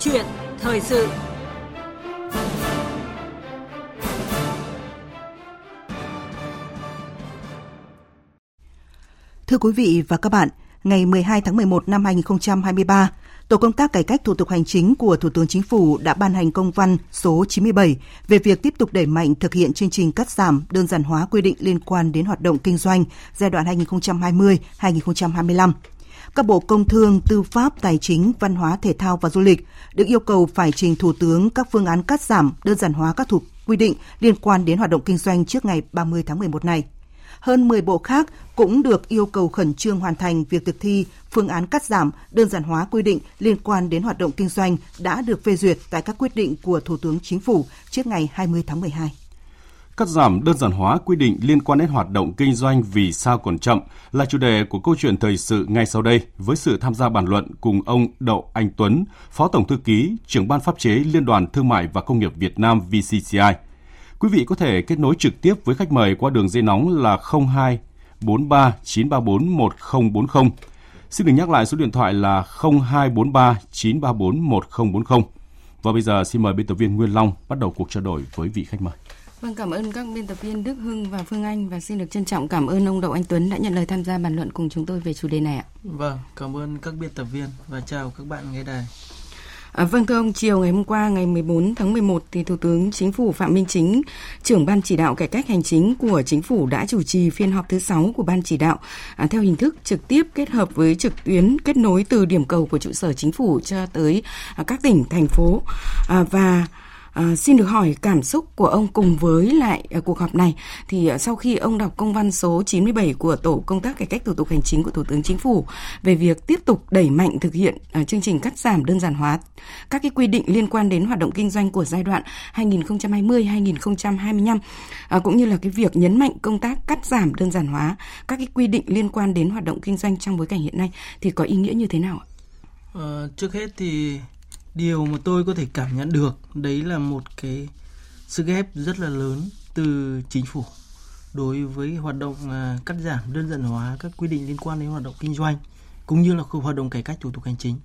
chuyện thời sự. Thưa quý vị và các bạn, ngày 12 tháng 11 năm 2023, Tổ công tác cải cách thủ tục hành chính của Thủ tướng Chính phủ đã ban hành công văn số 97 về việc tiếp tục đẩy mạnh thực hiện chương trình cắt giảm, đơn giản hóa quy định liên quan đến hoạt động kinh doanh giai đoạn 2020-2025 các bộ công thương, tư pháp, tài chính, văn hóa, thể thao và du lịch được yêu cầu phải trình Thủ tướng các phương án cắt giảm, đơn giản hóa các thủ quy định liên quan đến hoạt động kinh doanh trước ngày 30 tháng 11 này. Hơn 10 bộ khác cũng được yêu cầu khẩn trương hoàn thành việc thực thi phương án cắt giảm, đơn giản hóa quy định liên quan đến hoạt động kinh doanh đã được phê duyệt tại các quyết định của Thủ tướng Chính phủ trước ngày 20 tháng 12 cắt giảm đơn giản hóa quy định liên quan đến hoạt động kinh doanh vì sao còn chậm là chủ đề của câu chuyện thời sự ngay sau đây với sự tham gia bàn luận cùng ông Đậu Anh Tuấn, Phó Tổng Thư ký, trưởng ban pháp chế Liên đoàn Thương mại và Công nghiệp Việt Nam VCCI. Quý vị có thể kết nối trực tiếp với khách mời qua đường dây nóng là 02 43 934 1040. Xin được nhắc lại số điện thoại là 0243 934 1040. Và bây giờ xin mời biên tập viên Nguyên Long bắt đầu cuộc trao đổi với vị khách mời. Vâng, cảm ơn các biên tập viên Đức Hưng và Phương Anh và xin được trân trọng cảm ơn ông Đậu Anh Tuấn đã nhận lời tham gia bàn luận cùng chúng tôi về chủ đề này ạ. Vâng, cảm ơn các biên tập viên và chào các bạn nghe đài. À, vâng thưa ông, chiều ngày hôm qua ngày 14 tháng 11 thì Thủ tướng Chính phủ Phạm Minh Chính, trưởng ban chỉ đạo cải cách hành chính của Chính phủ đã chủ trì phiên họp thứ 6 của ban chỉ đạo à, theo hình thức trực tiếp kết hợp với trực tuyến kết nối từ điểm cầu của trụ sở Chính phủ cho tới à, các tỉnh thành phố à, và À, xin được hỏi cảm xúc của ông cùng với lại à, cuộc họp này thì à, sau khi ông đọc công văn số 97 của tổ công tác cải cách thủ tục hành chính của Thủ tướng Chính phủ về việc tiếp tục đẩy mạnh thực hiện à, chương trình cắt giảm đơn giản hóa các cái quy định liên quan đến hoạt động kinh doanh của giai đoạn 2020-2025 à, cũng như là cái việc nhấn mạnh công tác cắt giảm đơn giản hóa các cái quy định liên quan đến hoạt động kinh doanh trong bối cảnh hiện nay thì có ý nghĩa như thế nào ạ? Ờ, trước hết thì điều mà tôi có thể cảm nhận được, đấy là một cái sức ép rất là lớn từ chính phủ đối với hoạt động à, cắt giảm đơn giản hóa các quy định liên quan đến hoạt động kinh doanh, cũng như là hoạt động cải cách thủ tục hành chính.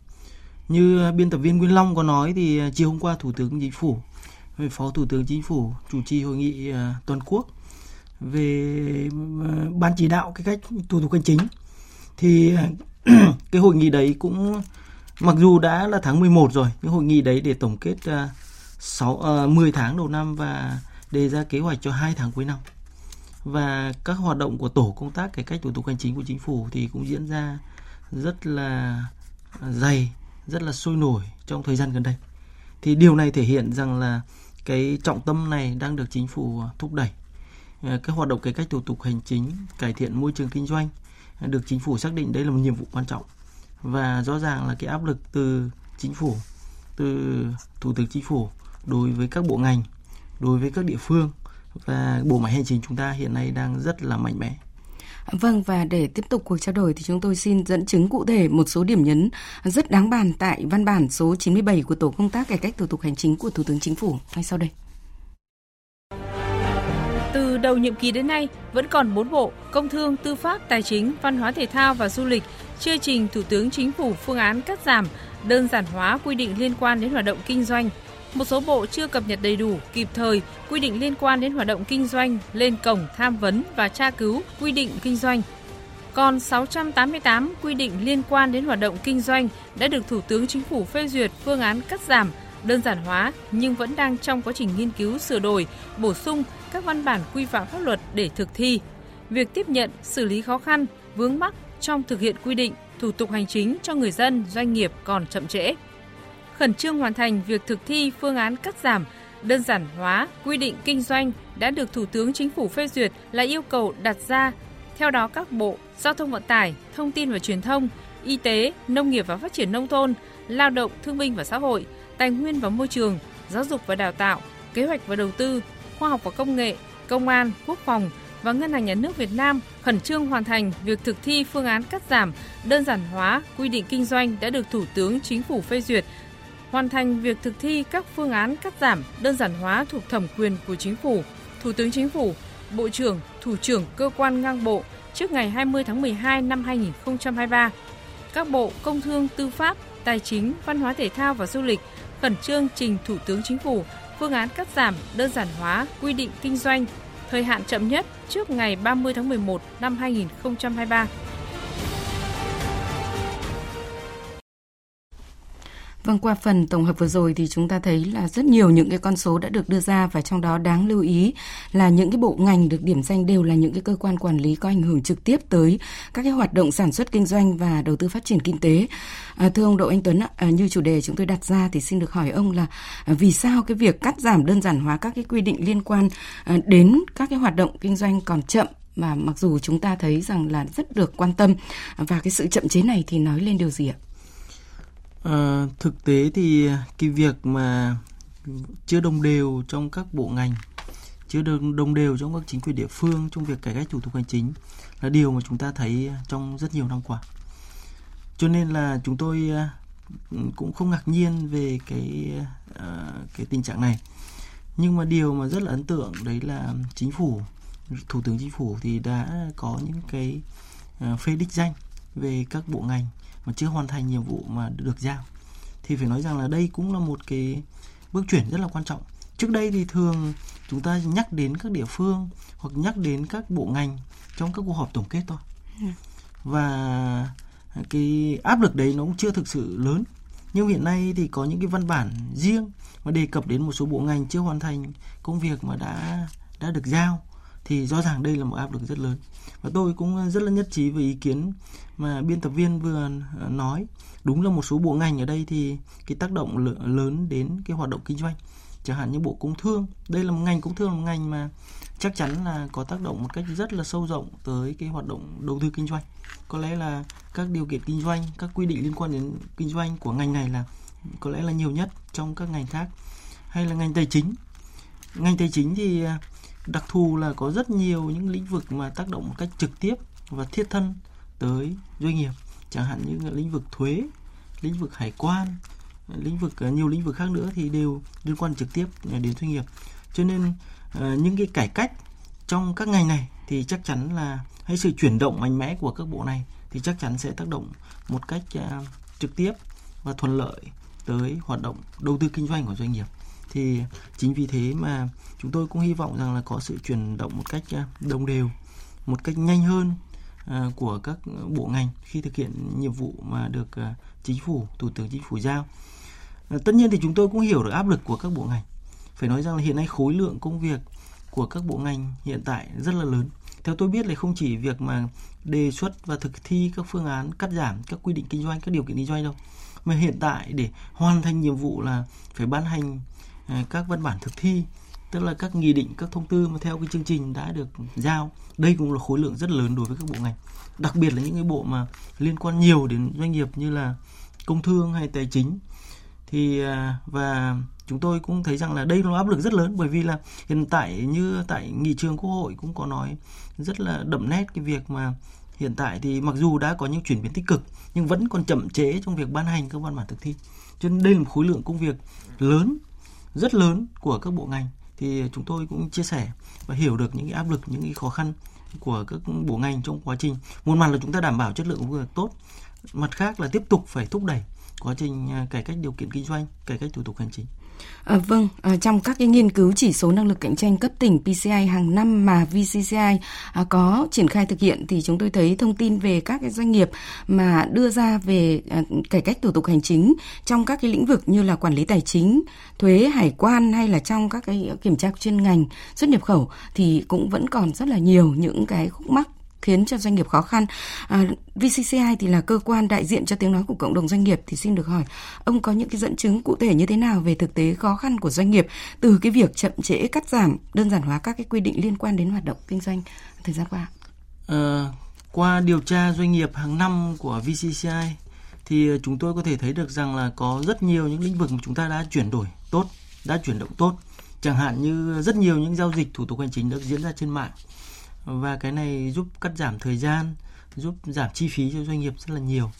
Như biên tập viên Nguyên Long có nói thì à, chiều hôm qua thủ tướng chính phủ với phó thủ tướng chính phủ chủ trì hội nghị à, toàn quốc về ban chỉ đạo cái cách thủ tục hành chính thì cái hội nghị đấy cũng Mặc dù đã là tháng 11 rồi, nhưng hội nghị đấy để tổng kết uh, 6 uh, 10 tháng đầu năm và đề ra kế hoạch cho hai tháng cuối năm. Và các hoạt động của tổ công tác cải cách thủ tục hành chính của chính phủ thì cũng diễn ra rất là dày, rất là sôi nổi trong thời gian gần đây. Thì điều này thể hiện rằng là cái trọng tâm này đang được chính phủ thúc đẩy. cái các hoạt động cải cách thủ tục hành chính, cải thiện môi trường kinh doanh à, được chính phủ xác định đây là một nhiệm vụ quan trọng và rõ ràng là cái áp lực từ chính phủ, từ thủ tướng chính phủ đối với các bộ ngành, đối với các địa phương và bộ máy hành chính chúng ta hiện nay đang rất là mạnh mẽ Vâng và để tiếp tục cuộc trao đổi thì chúng tôi xin dẫn chứng cụ thể một số điểm nhấn rất đáng bàn tại văn bản số 97 của Tổ công tác cải cách thủ tục hành chính của Thủ tướng Chính phủ ngay sau đây. Đầu nhiệm kỳ đến nay, vẫn còn 4 bộ, công thương, tư pháp, tài chính, văn hóa thể thao và du lịch chưa trình Thủ tướng Chính phủ phương án cắt giảm, đơn giản hóa quy định liên quan đến hoạt động kinh doanh. Một số bộ chưa cập nhật đầy đủ, kịp thời quy định liên quan đến hoạt động kinh doanh lên cổng tham vấn và tra cứu quy định kinh doanh. Còn 688 quy định liên quan đến hoạt động kinh doanh đã được Thủ tướng Chính phủ phê duyệt phương án cắt giảm, đơn giản hóa nhưng vẫn đang trong quá trình nghiên cứu sửa đổi, bổ sung các văn bản quy phạm pháp luật để thực thi. Việc tiếp nhận, xử lý khó khăn, vướng mắc trong thực hiện quy định, thủ tục hành chính cho người dân, doanh nghiệp còn chậm trễ. Khẩn trương hoàn thành việc thực thi phương án cắt giảm, đơn giản hóa quy định kinh doanh đã được Thủ tướng Chính phủ phê duyệt là yêu cầu đặt ra. Theo đó các bộ Giao thông vận tải, Thông tin và Truyền thông, Y tế, Nông nghiệp và Phát triển nông thôn, Lao động, Thương binh và Xã hội, Tài nguyên và Môi trường, Giáo dục và Đào tạo, Kế hoạch và Đầu tư, Khoa học và Công nghệ, Công an, Quốc phòng và Ngân hàng Nhà nước Việt Nam khẩn trương hoàn thành việc thực thi phương án cắt giảm, đơn giản hóa quy định kinh doanh đã được Thủ tướng Chính phủ phê duyệt, hoàn thành việc thực thi các phương án cắt giảm, đơn giản hóa thuộc thẩm quyền của Chính phủ, Thủ tướng Chính phủ, Bộ trưởng, Thủ trưởng cơ quan ngang bộ trước ngày 20 tháng 12 năm 2023. Các bộ Công thương, Tư pháp, Tài chính, Văn hóa Thể thao và Du lịch khẩn trương trình Thủ tướng Chính phủ phương án cắt giảm, đơn giản hóa quy định kinh doanh, thời hạn chậm nhất trước ngày 30 tháng 11 năm 2023. Vâng, qua phần tổng hợp vừa rồi thì chúng ta thấy là rất nhiều những cái con số đã được đưa ra và trong đó đáng lưu ý là những cái bộ ngành được điểm danh đều là những cái cơ quan quản lý có ảnh hưởng trực tiếp tới các cái hoạt động sản xuất kinh doanh và đầu tư phát triển kinh tế. À, thưa ông Đỗ Anh Tuấn, à, như chủ đề chúng tôi đặt ra thì xin được hỏi ông là à, vì sao cái việc cắt giảm đơn giản hóa các cái quy định liên quan à, đến các cái hoạt động kinh doanh còn chậm mà mặc dù chúng ta thấy rằng là rất được quan tâm và cái sự chậm chế này thì nói lên điều gì ạ? À, thực tế thì cái việc mà chưa đồng đều trong các bộ ngành, chưa đồng, đồng đều trong các chính quyền địa phương trong việc cải cách thủ tục hành chính là điều mà chúng ta thấy trong rất nhiều năm qua. Cho nên là chúng tôi ờ, cũng không ngạc nhiên về cái ờ, cái tình trạng này. Nhưng mà điều mà rất là ấn tượng đấy là chính phủ, thủ tướng chính phủ thì đã có những cái phê đích danh về các bộ ngành mà chưa hoàn thành nhiệm vụ mà được giao. Thì phải nói rằng là đây cũng là một cái bước chuyển rất là quan trọng. Trước đây thì thường chúng ta nhắc đến các địa phương hoặc nhắc đến các bộ ngành trong các cuộc họp tổng kết thôi. Ừ. và cái áp lực đấy nó cũng chưa thực sự lớn. Nhưng hiện nay thì có những cái văn bản riêng mà đề cập đến một số bộ ngành chưa hoàn thành công việc mà đã đã được giao thì rõ ràng đây là một áp lực rất lớn. Và tôi cũng rất là nhất trí với ý kiến mà biên tập viên vừa ờ, nói. Đúng là một số bộ ngành ở đây thì cái tác động lớn đến cái hoạt động kinh doanh. Chẳng hạn như bộ công thương. Đây là một ngành công thương là một ngành mà chắc chắn là có tác động một cách rất là sâu rộng tới cái hoạt động đầu tư kinh doanh. Có lẽ là các điều kiện kinh doanh, các quy định liên quan đến kinh doanh của ngành này là có lẽ là nhiều nhất trong các ngành khác. Hay là ngành tài chính. Ngành tài chính thì à, đặc thù là có rất nhiều những lĩnh vực mà tác động một cách trực tiếp và thiết thân tới doanh nghiệp. Chẳng hạn như lĩnh vực thuế, lĩnh vực hải quan, lĩnh vực à, nhiều lĩnh vực khác nữa thì đều liên quan trực tiếp à, đến doanh nghiệp. Cho nên à, những cái cải cách trong các ngành này thì chắc chắn là, hay sự chuyển động mạnh mẽ của các bộ này thì chắc chắn sẽ tác động một cách trực tiếp và thuận lợi tới hoạt động đầu tư kinh doanh của doanh nghiệp thì chính vì thế mà chúng tôi cũng hy vọng rằng là có sự chuyển động một cách à, đồng đều, một cách nhanh hơn à, của các bộ ngành khi thực hiện nhiệm vụ mà được à, chính phủ, thủ tướng chính phủ giao. Tất nhiên thì chúng tôi cũng hiểu được áp lực của các bộ ngành. Phải nói rằng là hiện nay khối lượng công việc của các bộ ngành hiện tại rất là lớn. Theo tôi biết là không chỉ việc mà đề xuất và thực thi các phương án cắt giảm các quy định kinh doanh, các điều kiện kinh doanh đâu, mà hiện tại để hoàn thành nhiệm vụ là phải ban hành Ờ, các văn bản thực thi, tức là các nghị định, các thông tư mà theo cái chương trình đã được giao. Đây cũng là khối lượng rất lớn đối với các bộ ngành, đặc biệt là những cái bộ mà liên quan nhiều đến doanh nghiệp như là công thương hay tài chính. Thì à, và chúng tôi cũng thấy rằng là đây là áp lực rất lớn, bởi vì là hiện tại như tại nghị trường quốc hội cũng có nói rất là đậm nét cái việc mà hiện tại thì mặc dù đã có những chuyển biến tích cực, nhưng vẫn còn chậm chế trong việc ban hành các văn bản thực thi. Cho nên đây là một khối lượng công việc lớn rất lớn của các bộ ngành. Thì chúng tôi cũng chia sẻ và hiểu được những cái áp lực, những cái khó khăn của các bộ ngành trong quá trình. Một mặt là chúng ta đảm bảo chất lượng công việc tốt, mặt khác là tiếp tục phải thúc đẩy quá trình à, cải cách điều kiện kinh doanh, cải cách thủ tục hành chính. À, vâng, à, trong các cái nghiên cứu chỉ số năng lực cạnh tranh cấp tỉnh PCI hàng năm mà VCCI à, có triển khai thực hiện thì chúng tôi thấy thông tin về các cái doanh nghiệp mà đưa ra về à, cải cách thủ tục hành chính trong các cái lĩnh vực như là quản lý tài chính, thuế, hải quan hay là trong các cái kiểm tra chuyên ngành xuất nhập khẩu thì cũng vẫn còn rất là nhiều những cái khúc mắc khiến cho doanh nghiệp khó khăn. À, VCCI thì là cơ quan đại diện cho tiếng nói của cộng đồng doanh nghiệp thì xin được hỏi ông có những cái dẫn chứng cụ thể như thế nào về thực tế khó khăn của doanh nghiệp từ cái việc chậm trễ cắt giảm đơn giản hóa các cái quy định liên quan đến hoạt động kinh doanh thời gian qua? À, qua điều tra doanh nghiệp hàng năm của VCCI thì chúng tôi có thể thấy được rằng là có rất nhiều những lĩnh vực mà chúng ta đã chuyển đổi tốt, đã chuyển động tốt. Chẳng hạn như rất nhiều những giao dịch thủ tục hành chính được diễn ra trên mạng và cái này giúp cắt giảm thời gian giúp giảm chi phí cho doanh nghiệp rất là nhiều.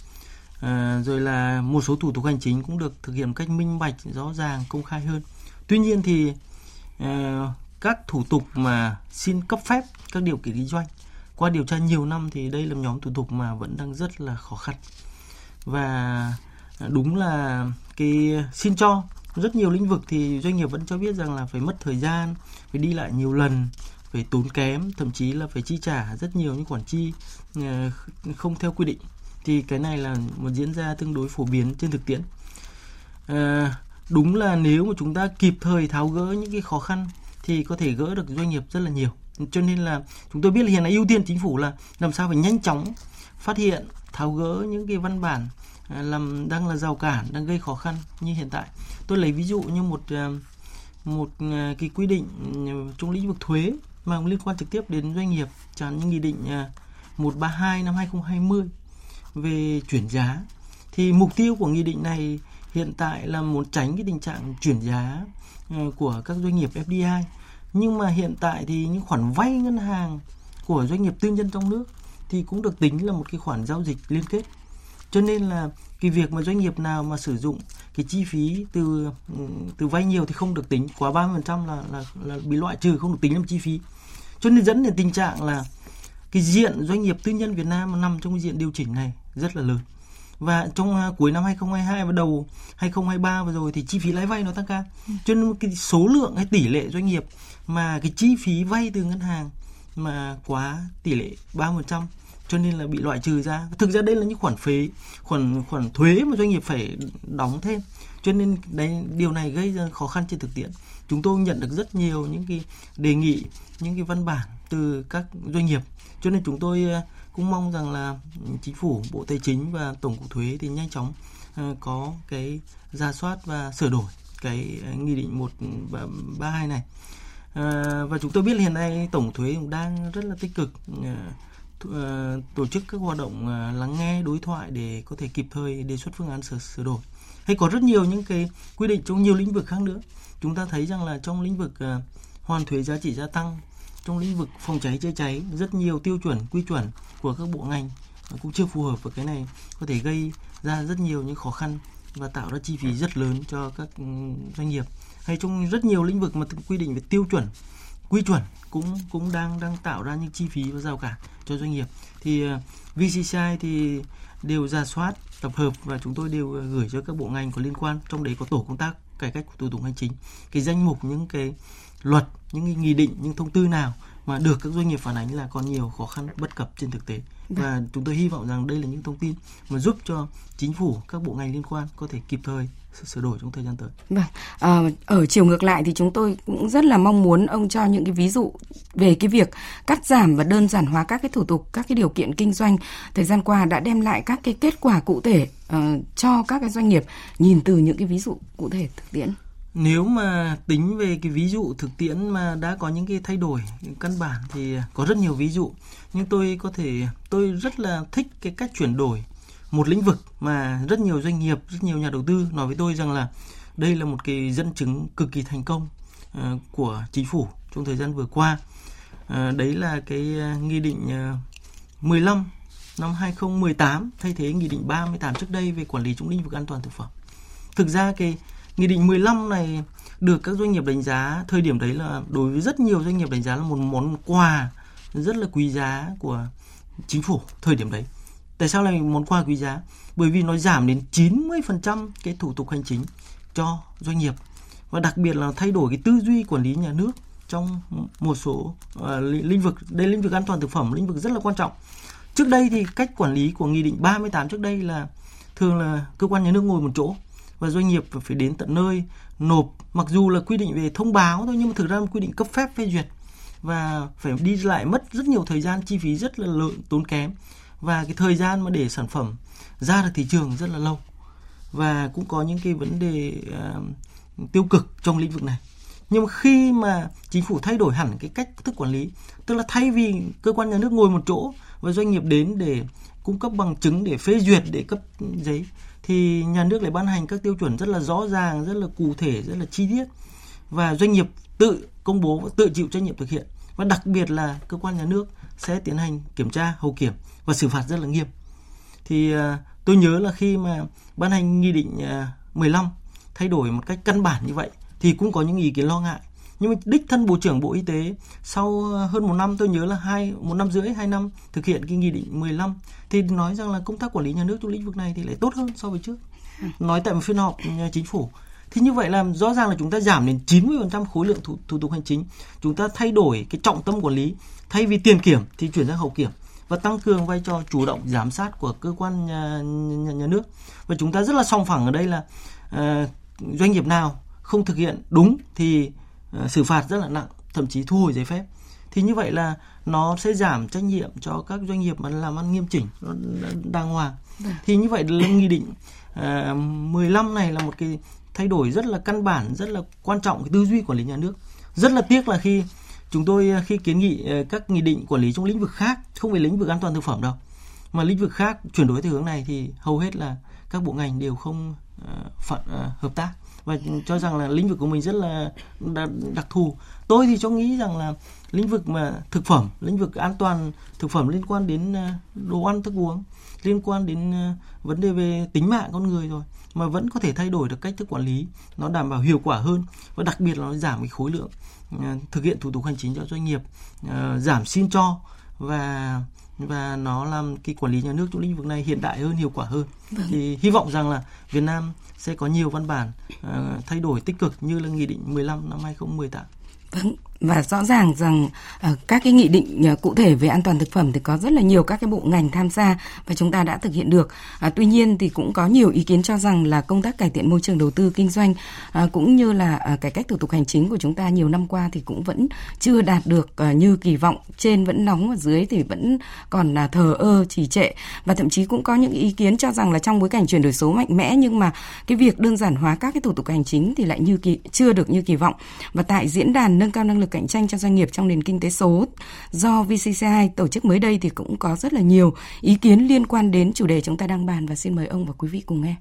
À, rồi là một số thủ tục hành chính cũng được thực hiện một cách minh bạch rõ ràng công khai hơn. Tuy nhiên thì à, các thủ tục mà xin cấp phép các điều kiện kinh doanh qua điều tra nhiều năm thì đây là nhóm thủ tục mà vẫn đang rất là khó khăn. Và đúng là cái xin cho rất nhiều lĩnh vực thì doanh nghiệp vẫn cho biết rằng là phải mất thời gian phải đi lại nhiều lần phải tốn kém thậm chí là phải chi trả rất nhiều những khoản chi ờ, không theo quy định. Thì cái này là một diễn ra tương đối phổ biến trên thực tiễn. À, đúng là nếu mà chúng ta kịp thời tháo gỡ những cái khó khăn thì có thể gỡ được doanh nghiệp rất là nhiều. Cho nên là chúng tôi biết là hiện nay ưu tiên chính phủ là làm sao phải nhanh chóng phát hiện tháo gỡ những cái văn bản ờ, làm đang là rào cản đang gây khó khăn như hiện tại. Tôi lấy ví dụ như một một cái quy định ừ, trong lĩnh vực thuế mà liên quan trực tiếp đến doanh nghiệp chẳng những nghị định à, 132 năm 2020 về chuyển giá. Thì mục tiêu của nghị định này hiện tại là muốn tránh cái tình trạng chuyển giá à, của các doanh nghiệp FDI nhưng mà hiện tại thì những khoản vay ngân hàng của doanh nghiệp tư nhân trong nước thì cũng được tính là một cái khoản giao dịch liên kết. Cho nên là cái việc mà doanh nghiệp nào mà sử dụng cái chi phí từ ừ, từ vay nhiều thì không được tính. Quá 30% là là là bị loại trừ, không được tính làm chi phí cho nên dẫn đến tình trạng là cái diện doanh nghiệp tư nhân Việt Nam nằm trong cái diện điều chỉnh này rất là lớn và trong uh, cuối năm 2022 và đầu 2023 vừa rồi thì chi phí lãi vay nó tăng cao cho nên cái số lượng hay tỷ lệ doanh nghiệp mà cái chi phí vay từ ngân hàng mà quá tỷ lệ 30% cho nên là bị loại trừ ra. Thực ra đây là những khoản phí, khoản khoản thuế mà doanh nghiệp phải đóng thêm. Cho nên đấy điều này gây ra khó khăn trên thực tiễn. Chúng tôi nhận được rất nhiều những cái đề nghị, những cái văn bản từ các doanh nghiệp. Cho nên chúng tôi ờ, cũng mong rằng là chính phủ, Bộ Tài chính và Tổng cục Thuế thì nhanh chóng ờ, có cái ra soát và sửa đổi cái ờ, nghị định 132 này. Và chúng tôi biết hiện nay tổng thuế cũng đang rất là tích cực tổ chức các hoạt động lắng nghe đối thoại để có thể kịp thời đề xuất phương án sửa sửa đổi. Hay có rất nhiều những cái quy định trong nhiều lĩnh vực khác nữa chúng ta thấy rằng là trong lĩnh vực ờ, hoàn thuế giá trị gia tăng, trong lĩnh vực phòng cháy chữa cháy, rất nhiều tiêu chuẩn, quy chuẩn của các bộ ngành cũng chưa phù hợp và cái này, có thể gây ra rất nhiều những khó khăn và tạo ra chi phí rất lớn cho các ừ, doanh nghiệp. Hay trong rất nhiều lĩnh vực mà quy định về tiêu chuẩn, quy chuẩn cũng cũng đang đang tạo ra những chi phí và rào cản cho doanh nghiệp. Thì ờ, VCCI thì đều ra soát, tập hợp và chúng tôi đều ờ, gửi cho các bộ ngành có liên quan, trong đấy có tổ công tác cải cách thủ tục hành chính cái danh mục những cái luật những cái nghị định những thông tư nào mà được các doanh nghiệp phản ánh là còn nhiều khó khăn bất cập trên thực tế. Và chúng tôi hy vọng rằng đây là những thông tin mà giúp cho chính phủ các bộ ngành liên quan có thể kịp thời sửa đổi trong thời gian tới. Vâng, à, ở chiều ngược lại thì chúng tôi cũng rất là mong muốn ông cho những cái ví dụ về cái việc cắt giảm và đơn giản hóa các cái thủ tục, các cái điều kiện kinh doanh thời gian qua đã đem lại các cái kết quả cụ thể uh, cho các cái doanh nghiệp nhìn từ những cái ví dụ cụ thể thực tiễn. Nếu mà tính về cái ví dụ thực tiễn mà đã có những cái thay đổi căn bản thì có rất nhiều ví dụ nhưng tôi có thể tôi rất là thích cái cách chuyển đổi một lĩnh vực mà rất nhiều doanh nghiệp, rất nhiều nhà đầu tư nói với tôi rằng là đây là một cái dẫn chứng cực kỳ thành công ờ, của chính phủ trong thời gian vừa qua. Ờ, đấy là cái ờ, nghị định 15 năm 2018 thay thế nghị định 38 trước đây về quản lý trong lĩnh vực an toàn thực phẩm. Thực ra cái nghị định 15 này được các doanh nghiệp đánh giá thời điểm đấy là đối với rất nhiều doanh nghiệp đánh giá là một món quà rất là quý giá của chính phủ thời điểm đấy Tại sao lại món quà quý giá? Bởi vì nó giảm đến 90% cái thủ tục hành chính cho doanh nghiệp. Và đặc biệt là thay đổi cái tư duy quản lý nhà nước trong một số uh, lĩnh vực. Đây lĩnh vực an toàn thực phẩm lĩnh vực rất là quan trọng. Trước đây thì cách quản lý của nghị định 38 trước đây là thường là cơ quan nhà nước ngồi một chỗ và doanh nghiệp phải đến tận nơi nộp. Mặc dù là quy định về thông báo thôi nhưng mà thực ra là quy định cấp phép phê duyệt và phải đi lại mất rất nhiều thời gian chi phí rất là lớn tốn kém và cái thời gian mà để sản phẩm ra được thị trường rất là lâu. Và cũng có những cái vấn đề uh, tiêu cực trong lĩnh vực này. Nhưng mà khi mà chính phủ thay đổi hẳn cái cách thức quản lý tức là thay vì cơ quan nhà nước ngồi một chỗ và doanh nghiệp đến để cung cấp bằng chứng để phê duyệt để cấp giấy thì nhà nước lại ban hành các tiêu chuẩn rất là rõ ràng rất là cụ thể rất là chi tiết. Và doanh nghiệp tự công bố và tự chịu trách nhiệm thực hiện và đặc biệt là cơ quan nhà nước sẽ tiến hành kiểm tra, hậu kiểm và xử phạt rất là nghiêm. Thì à, tôi nhớ là khi mà ban hành nghị định à, 15 thay đổi một cách căn bản như vậy thì cũng có những ý kiến lo ngại. Nhưng mà đích thân bộ trưởng bộ y tế sau à, hơn một năm, tôi nhớ là hai, một năm rưỡi, hai năm thực hiện cái nghị định 15 thì nói rằng là công tác quản lý nhà nước trong lĩnh vực này thì lại tốt hơn so với trước. Nói tại một phiên họp chính phủ. Thì như vậy là rõ ràng là chúng ta giảm đến 90% khối lượng thủ, thủ tục hành chính. Chúng ta thay đổi cái trọng tâm quản lý, thay vì tiền kiểm thì chuyển sang hậu kiểm và tăng cường vai trò chủ động giám sát của cơ quan nhà, nhà, nhà nước. Và chúng ta rất là song phẳng ở đây là uh, doanh nghiệp nào không thực hiện đúng thì uh, xử phạt rất là nặng, thậm chí thu hồi giấy phép. Thì như vậy là nó sẽ giảm trách nhiệm cho các doanh nghiệp mà làm ăn nghiêm chỉnh, nó đàng hoàng. Vâng. Thì như vậy là nghị định uh, 15 này là một cái thay đổi rất là căn bản, rất là quan trọng cái tư duy quản lý nhà nước. Rất là tiếc là khi chúng tôi à, khi kiến nghị à, các nghị định quản lý trong lĩnh vực khác không phải lĩnh vực an toàn thực phẩm đâu mà lĩnh vực khác chuyển đổi theo hướng này thì hầu hết là các bộ ngành đều không uh, phận uh, hợp tác và cho rằng là lĩnh vực của mình rất là đặc thù. Tôi thì cho nghĩ rằng là lĩnh vực mà thực phẩm, lĩnh vực an toàn thực phẩm liên quan đến ờ, đồ ăn, thức uống, liên quan đến ờ, vấn đề về tính mạng con người rồi, mà vẫn có thể thay đổi được cách thức quản lý. Nó đảm bảo hiệu quả hơn và đặc biệt là nó giảm cái khối lượng ờ, thực hiện thủ tục hành chính cho doanh nghiệp giảm xin cho và và nó làm cái quản lý nhà nước trong lĩnh vực này hiện đại hơn hiệu quả hơn. Vâng. thì hy vọng rằng là Việt Nam sẽ có nhiều văn bản uh, thay đổi tích cực như là nghị định 15 năm 2018 Vâng, và rõ ràng rằng uh, các cái nghị định uh, cụ thể về an toàn thực phẩm thì có rất là nhiều các cái bộ ngành tham gia và chúng ta đã thực hiện được. Uh, tuy nhiên thì cũng có nhiều ý kiến cho rằng là công tác cải thiện môi trường đầu tư kinh doanh uh, cũng như là uh, cải cách thủ tục hành chính của chúng ta nhiều năm qua thì cũng vẫn chưa đạt được uh, như kỳ vọng. Trên vẫn nóng và dưới thì vẫn còn là uh, thờ ơ trì trệ và thậm chí cũng có những ý kiến cho rằng là trong bối cảnh chuyển đổi số mạnh mẽ nhưng mà cái việc đơn giản hóa các cái thủ tục hành chính thì lại như kỳ chưa được như kỳ vọng. Và tại diễn đàn nâng cao năng lực cạnh tranh cho doanh nghiệp trong nền kinh tế số do VCCI tổ chức mới đây thì cũng có rất là nhiều ý kiến liên quan đến chủ đề chúng ta đang bàn và xin mời ông và quý vị cùng nghe.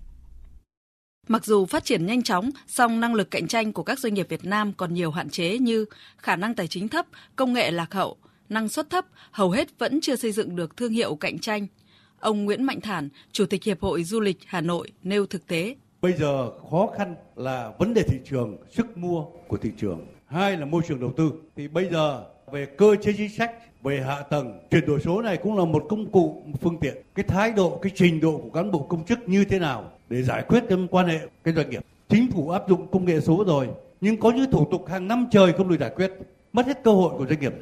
Mặc dù phát triển nhanh chóng, song năng lực cạnh tranh của các doanh nghiệp Việt Nam còn nhiều hạn chế như khả năng tài chính thấp, công nghệ lạc hậu, năng suất thấp, hầu hết vẫn chưa xây dựng được thương hiệu cạnh tranh. Ông Nguyễn Mạnh Thản, Chủ tịch Hiệp hội Du lịch Hà Nội nêu thực tế. Bây giờ khó khăn là vấn đề thị trường, sức mua của thị trường hai là môi trường đầu tư. Thì bây giờ về cơ chế chính sách về hạ tầng chuyển đổi số này cũng là một công cụ một phương tiện. Cái thái độ cái trình độ của cán bộ công chức như thế nào để giải quyết cái quan hệ cái doanh nghiệp? Chính phủ áp dụng công nghệ số rồi nhưng có những thủ tục hàng năm trời không được giải quyết. Mất hết cơ hội của doanh nghiệp.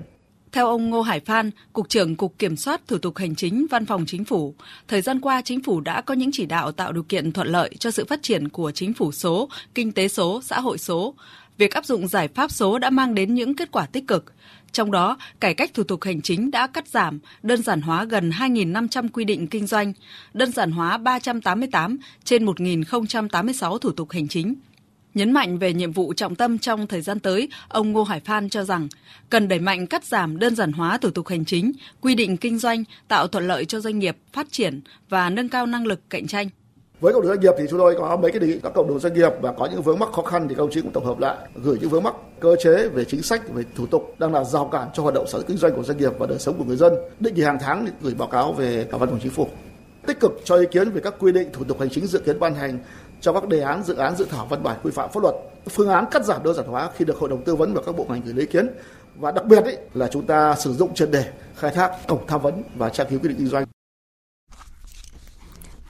Theo ông Ngô Hải Phan, Cục trưởng Cục Kiểm soát Thủ tục Hành chính Văn phòng Chính phủ, thời gian qua Chính phủ đã có những chỉ đạo tạo điều kiện thuận lợi cho sự phát triển của chính phủ số, kinh tế số, xã hội số việc áp dụng giải pháp số đã mang đến những kết quả tích cực. Trong đó, cải cách thủ tục hành chính đã cắt giảm, đơn giản hóa gần 2.500 quy định kinh doanh, đơn giản hóa 388 trên 1.086 thủ tục hành chính. Nhấn mạnh về nhiệm vụ trọng tâm trong thời gian tới, ông Ngô Hải Phan cho rằng cần đẩy mạnh cắt giảm đơn giản hóa thủ tục hành chính, quy định kinh doanh, tạo thuận lợi cho doanh nghiệp phát triển và nâng cao năng lực cạnh tranh với cộng đồng doanh nghiệp thì chúng tôi có mấy cái đề nghị các cộng đồng doanh nghiệp và có những vướng mắc khó khăn thì công chí cũng tổng hợp lại gửi những vướng mắc cơ chế về chính sách về thủ tục đang là rào cản cho hoạt động sản xuất kinh doanh của doanh nghiệp và đời sống của người dân. Định kỳ hàng tháng thì gửi báo cáo về cả văn phòng chính phủ. Tích cực cho ý kiến về các quy định thủ tục hành chính dự kiến ban hành cho các đề án dự án dự thảo văn bản quy phạm pháp luật. Phương án cắt giảm đơn giản hóa khi được hội đồng tư vấn và các bộ ngành gửi ý kiến. Và đặc biệt ấy, là chúng ta sử dụng triệt để khai thác cổng tham vấn và tra cứu quy định kinh doanh.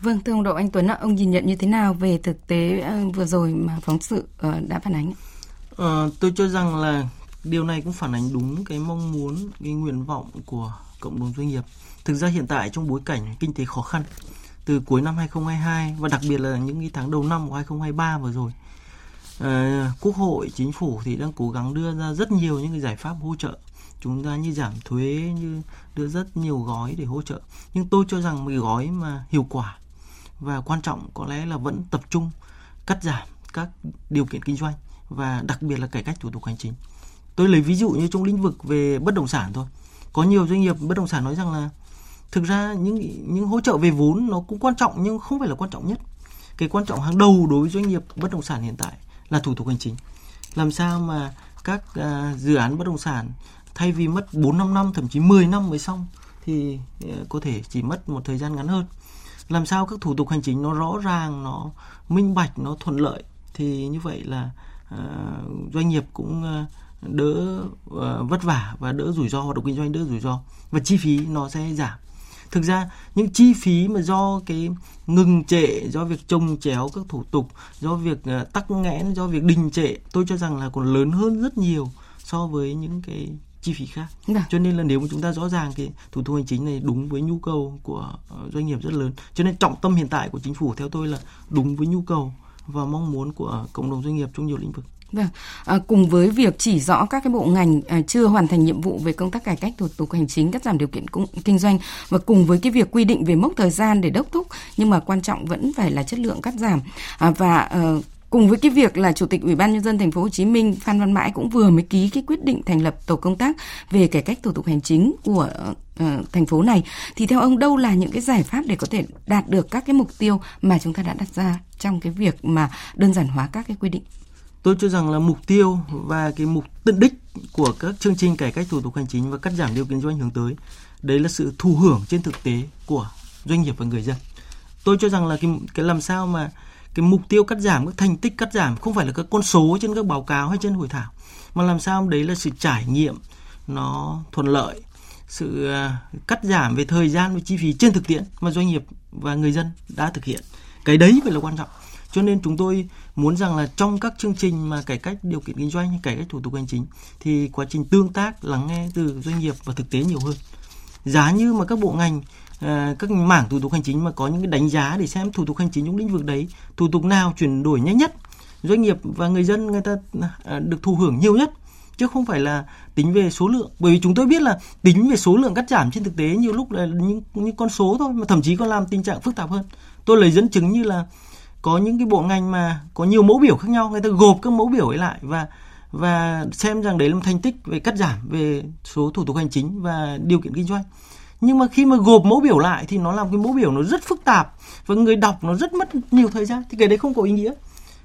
Vâng, thưa ông Đỗ Anh Tuấn, ông nhìn nhận như thế nào về thực tế ờ, vừa rồi mà phóng sự ờ, đã phản ánh? Ờ, tôi cho rằng là điều này cũng phản ánh đúng cái mong muốn, cái nguyện vọng của cộng đồng doanh nghiệp. Thực ra hiện tại trong bối cảnh kinh tế khó khăn, từ cuối năm 2022 và đặc biệt là những cái tháng đầu năm của 2023 vừa rồi, uh, Quốc hội, Chính phủ thì đang cố gắng đưa ra rất nhiều những cái giải pháp hỗ trợ chúng ta như giảm thuế như đưa rất nhiều gói để hỗ trợ nhưng tôi cho rằng một gói mà hiệu quả và quan trọng có lẽ là vẫn tập trung cắt giảm các điều kiện kinh doanh và đặc biệt là cải cách thủ tục hành chính. Tôi lấy ví dụ như trong lĩnh vực về bất động sản thôi. Có nhiều doanh nghiệp bất động sản nói rằng là thực ra những những hỗ trợ về vốn nó cũng quan trọng nhưng không phải là quan trọng nhất. Cái quan trọng hàng đầu đối với doanh nghiệp bất động sản hiện tại là thủ tục hành chính. Làm sao mà các uh, dự án bất động sản thay vì mất 4 5 năm thậm chí 10 năm mới xong thì uh, có thể chỉ mất một thời gian ngắn hơn làm sao các thủ tục hành chính nó rõ ràng nó minh bạch nó thuận lợi? Thì như vậy là uh, doanh nghiệp cũng uh, đỡ uh, vất vả và đỡ rủi ro hoạt động kinh doanh đỡ rủi ro và chi phí nó sẽ giảm. Thực ra những chi phí mà do cái ngừng trệ do việc trồng chéo các thủ tục do việc uh, tắc nghẽn do việc đình trệ tôi cho rằng là còn lớn hơn rất nhiều so với những cái chi phí khác. Dạ. Cho nên là nếu mà chúng ta rõ ràng cái thủ tục hành chính này đúng với nhu cầu của ờ, doanh nghiệp rất lớn. Cho nên trọng tâm hiện tại của chính phủ theo tôi là đúng với nhu cầu và mong muốn của cộng đồng doanh nghiệp trong nhiều lĩnh vực. Vâng, à, cùng với việc chỉ rõ các cái bộ ngành à, chưa hoàn thành nhiệm vụ về công tác cải cách thủ tục hành chính, cắt giảm điều kiện cung, kinh doanh và cùng với cái việc quy định về mốc thời gian để đốc thúc nhưng mà quan trọng vẫn phải là chất lượng cắt giảm à, và à, cùng với cái việc là chủ tịch ủy ban nhân dân thành phố Hồ Chí Minh Phan Văn Mãi cũng vừa mới ký cái quyết định thành lập tổ công tác về cải cách thủ tục hành chính của uh, thành phố này. Thì theo ông đâu là những cái giải pháp để có thể đạt được các cái mục tiêu mà chúng ta đã đặt ra trong cái việc mà đơn giản hóa các cái quy định? Tôi cho rằng là mục tiêu và cái mục tận đích của các chương trình cải cách thủ tục hành chính và cắt giảm điều kiện doanh hướng tới đấy là sự thụ hưởng trên thực tế của doanh nghiệp và người dân. Tôi cho rằng là cái cái làm sao mà cái mục tiêu cắt giảm các thành tích cắt giảm không phải là các con số trên các báo cáo hay trên hội thảo, mà làm sao đấy là sự trải nghiệm nó thuận lợi, sự à, cắt giảm về thời gian và chi phí trên thực tiễn mà doanh nghiệp và người dân đã thực hiện. Cái đấy phải là quan trọng. Cho nên chúng tôi muốn rằng là trong các chương trình mà cải cách điều kiện kinh doanh cải cách thủ tục hành chính thì quá trình tương tác, lắng nghe từ doanh nghiệp và thực tế nhiều hơn. Giá như mà các bộ ngành Ờ, các mảng thủ tục hành chính mà có những cái đánh giá để xem thủ tục hành chính trong lĩnh vực đấy, thủ tục nào chuyển đổi nhanh nhất, doanh nghiệp và người dân người ta ờ, được thụ hưởng nhiều nhất, chứ không phải là tính về số lượng. Bởi vì chúng tôi biết là tính về số lượng cắt giảm trên thực tế nhiều lúc là những những con số thôi, mà thậm chí còn làm tình trạng phức tạp hơn. Tôi lấy dẫn chứng như là có những cái bộ ngành mà có nhiều mẫu biểu khác nhau, người ta gộp các mẫu biểu ấy lại và và xem rằng đấy là một thành tích về cắt giảm về số thủ tục hành chính và điều kiện kinh doanh nhưng mà khi mà gộp mẫu biểu lại thì nó làm cái mẫu biểu nó rất phức tạp và người đọc nó rất mất nhiều thời gian. Thì cái đấy không có ý nghĩa.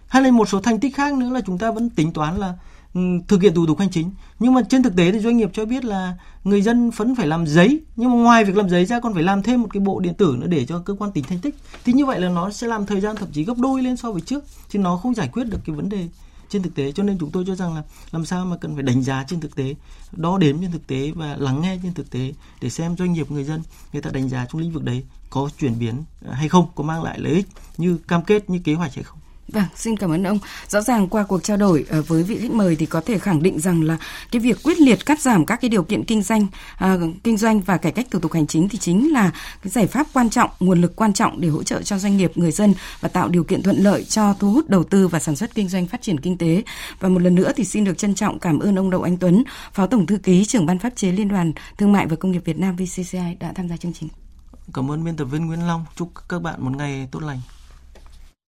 Hay là một số thành tích khác nữa là chúng ta vẫn tính toán là ừ, thực hiện thủ tục hành chính. Nhưng mà trên thực tế thì doanh nghiệp cho biết là người dân vẫn phải làm giấy. Nhưng mà ngoài việc làm giấy ra còn phải làm thêm một cái bộ điện tử nữa để cho cơ quan tính thành tích. Thì như vậy là nó sẽ làm thời gian thậm chí gấp đôi lên so với trước. Thì nó không giải quyết được cái vấn đề trên thực tế. Cho nên chúng tôi cho rằng là làm sao mà cần phải đánh giá trên thực tế, đo đếm trên thực tế và lắng nghe trên thực tế để xem doanh nghiệp người dân người ta đánh giá trong lĩnh vực đấy có chuyển biến à, hay không, có mang lại lợi ích như cam kết, như kế hoạch hay không. Vâng, xin cảm ơn ông. Rõ ràng qua cuộc trao đổi ờ, với vị khách mời thì có thể khẳng định rằng là cái việc quyết liệt cắt giảm các cái điều kiện kinh doanh, à, kinh doanh và cải cách thủ tục hành chính thì chính là cái giải pháp quan trọng, nguồn lực quan trọng để hỗ trợ cho doanh nghiệp, người dân và tạo điều kiện thuận lợi cho thu hút đầu tư và sản xuất kinh doanh phát triển kinh tế. Và một lần nữa thì xin được trân trọng cảm ơn ông Đậu Anh Tuấn, Phó Tổng thư ký trưởng ban pháp chế Liên đoàn Thương mại và Công nghiệp Việt Nam VCCI đã tham gia chương trình. Cảm ơn biên tập viên Nguyễn Long. Chúc các bạn một ngày tốt lành.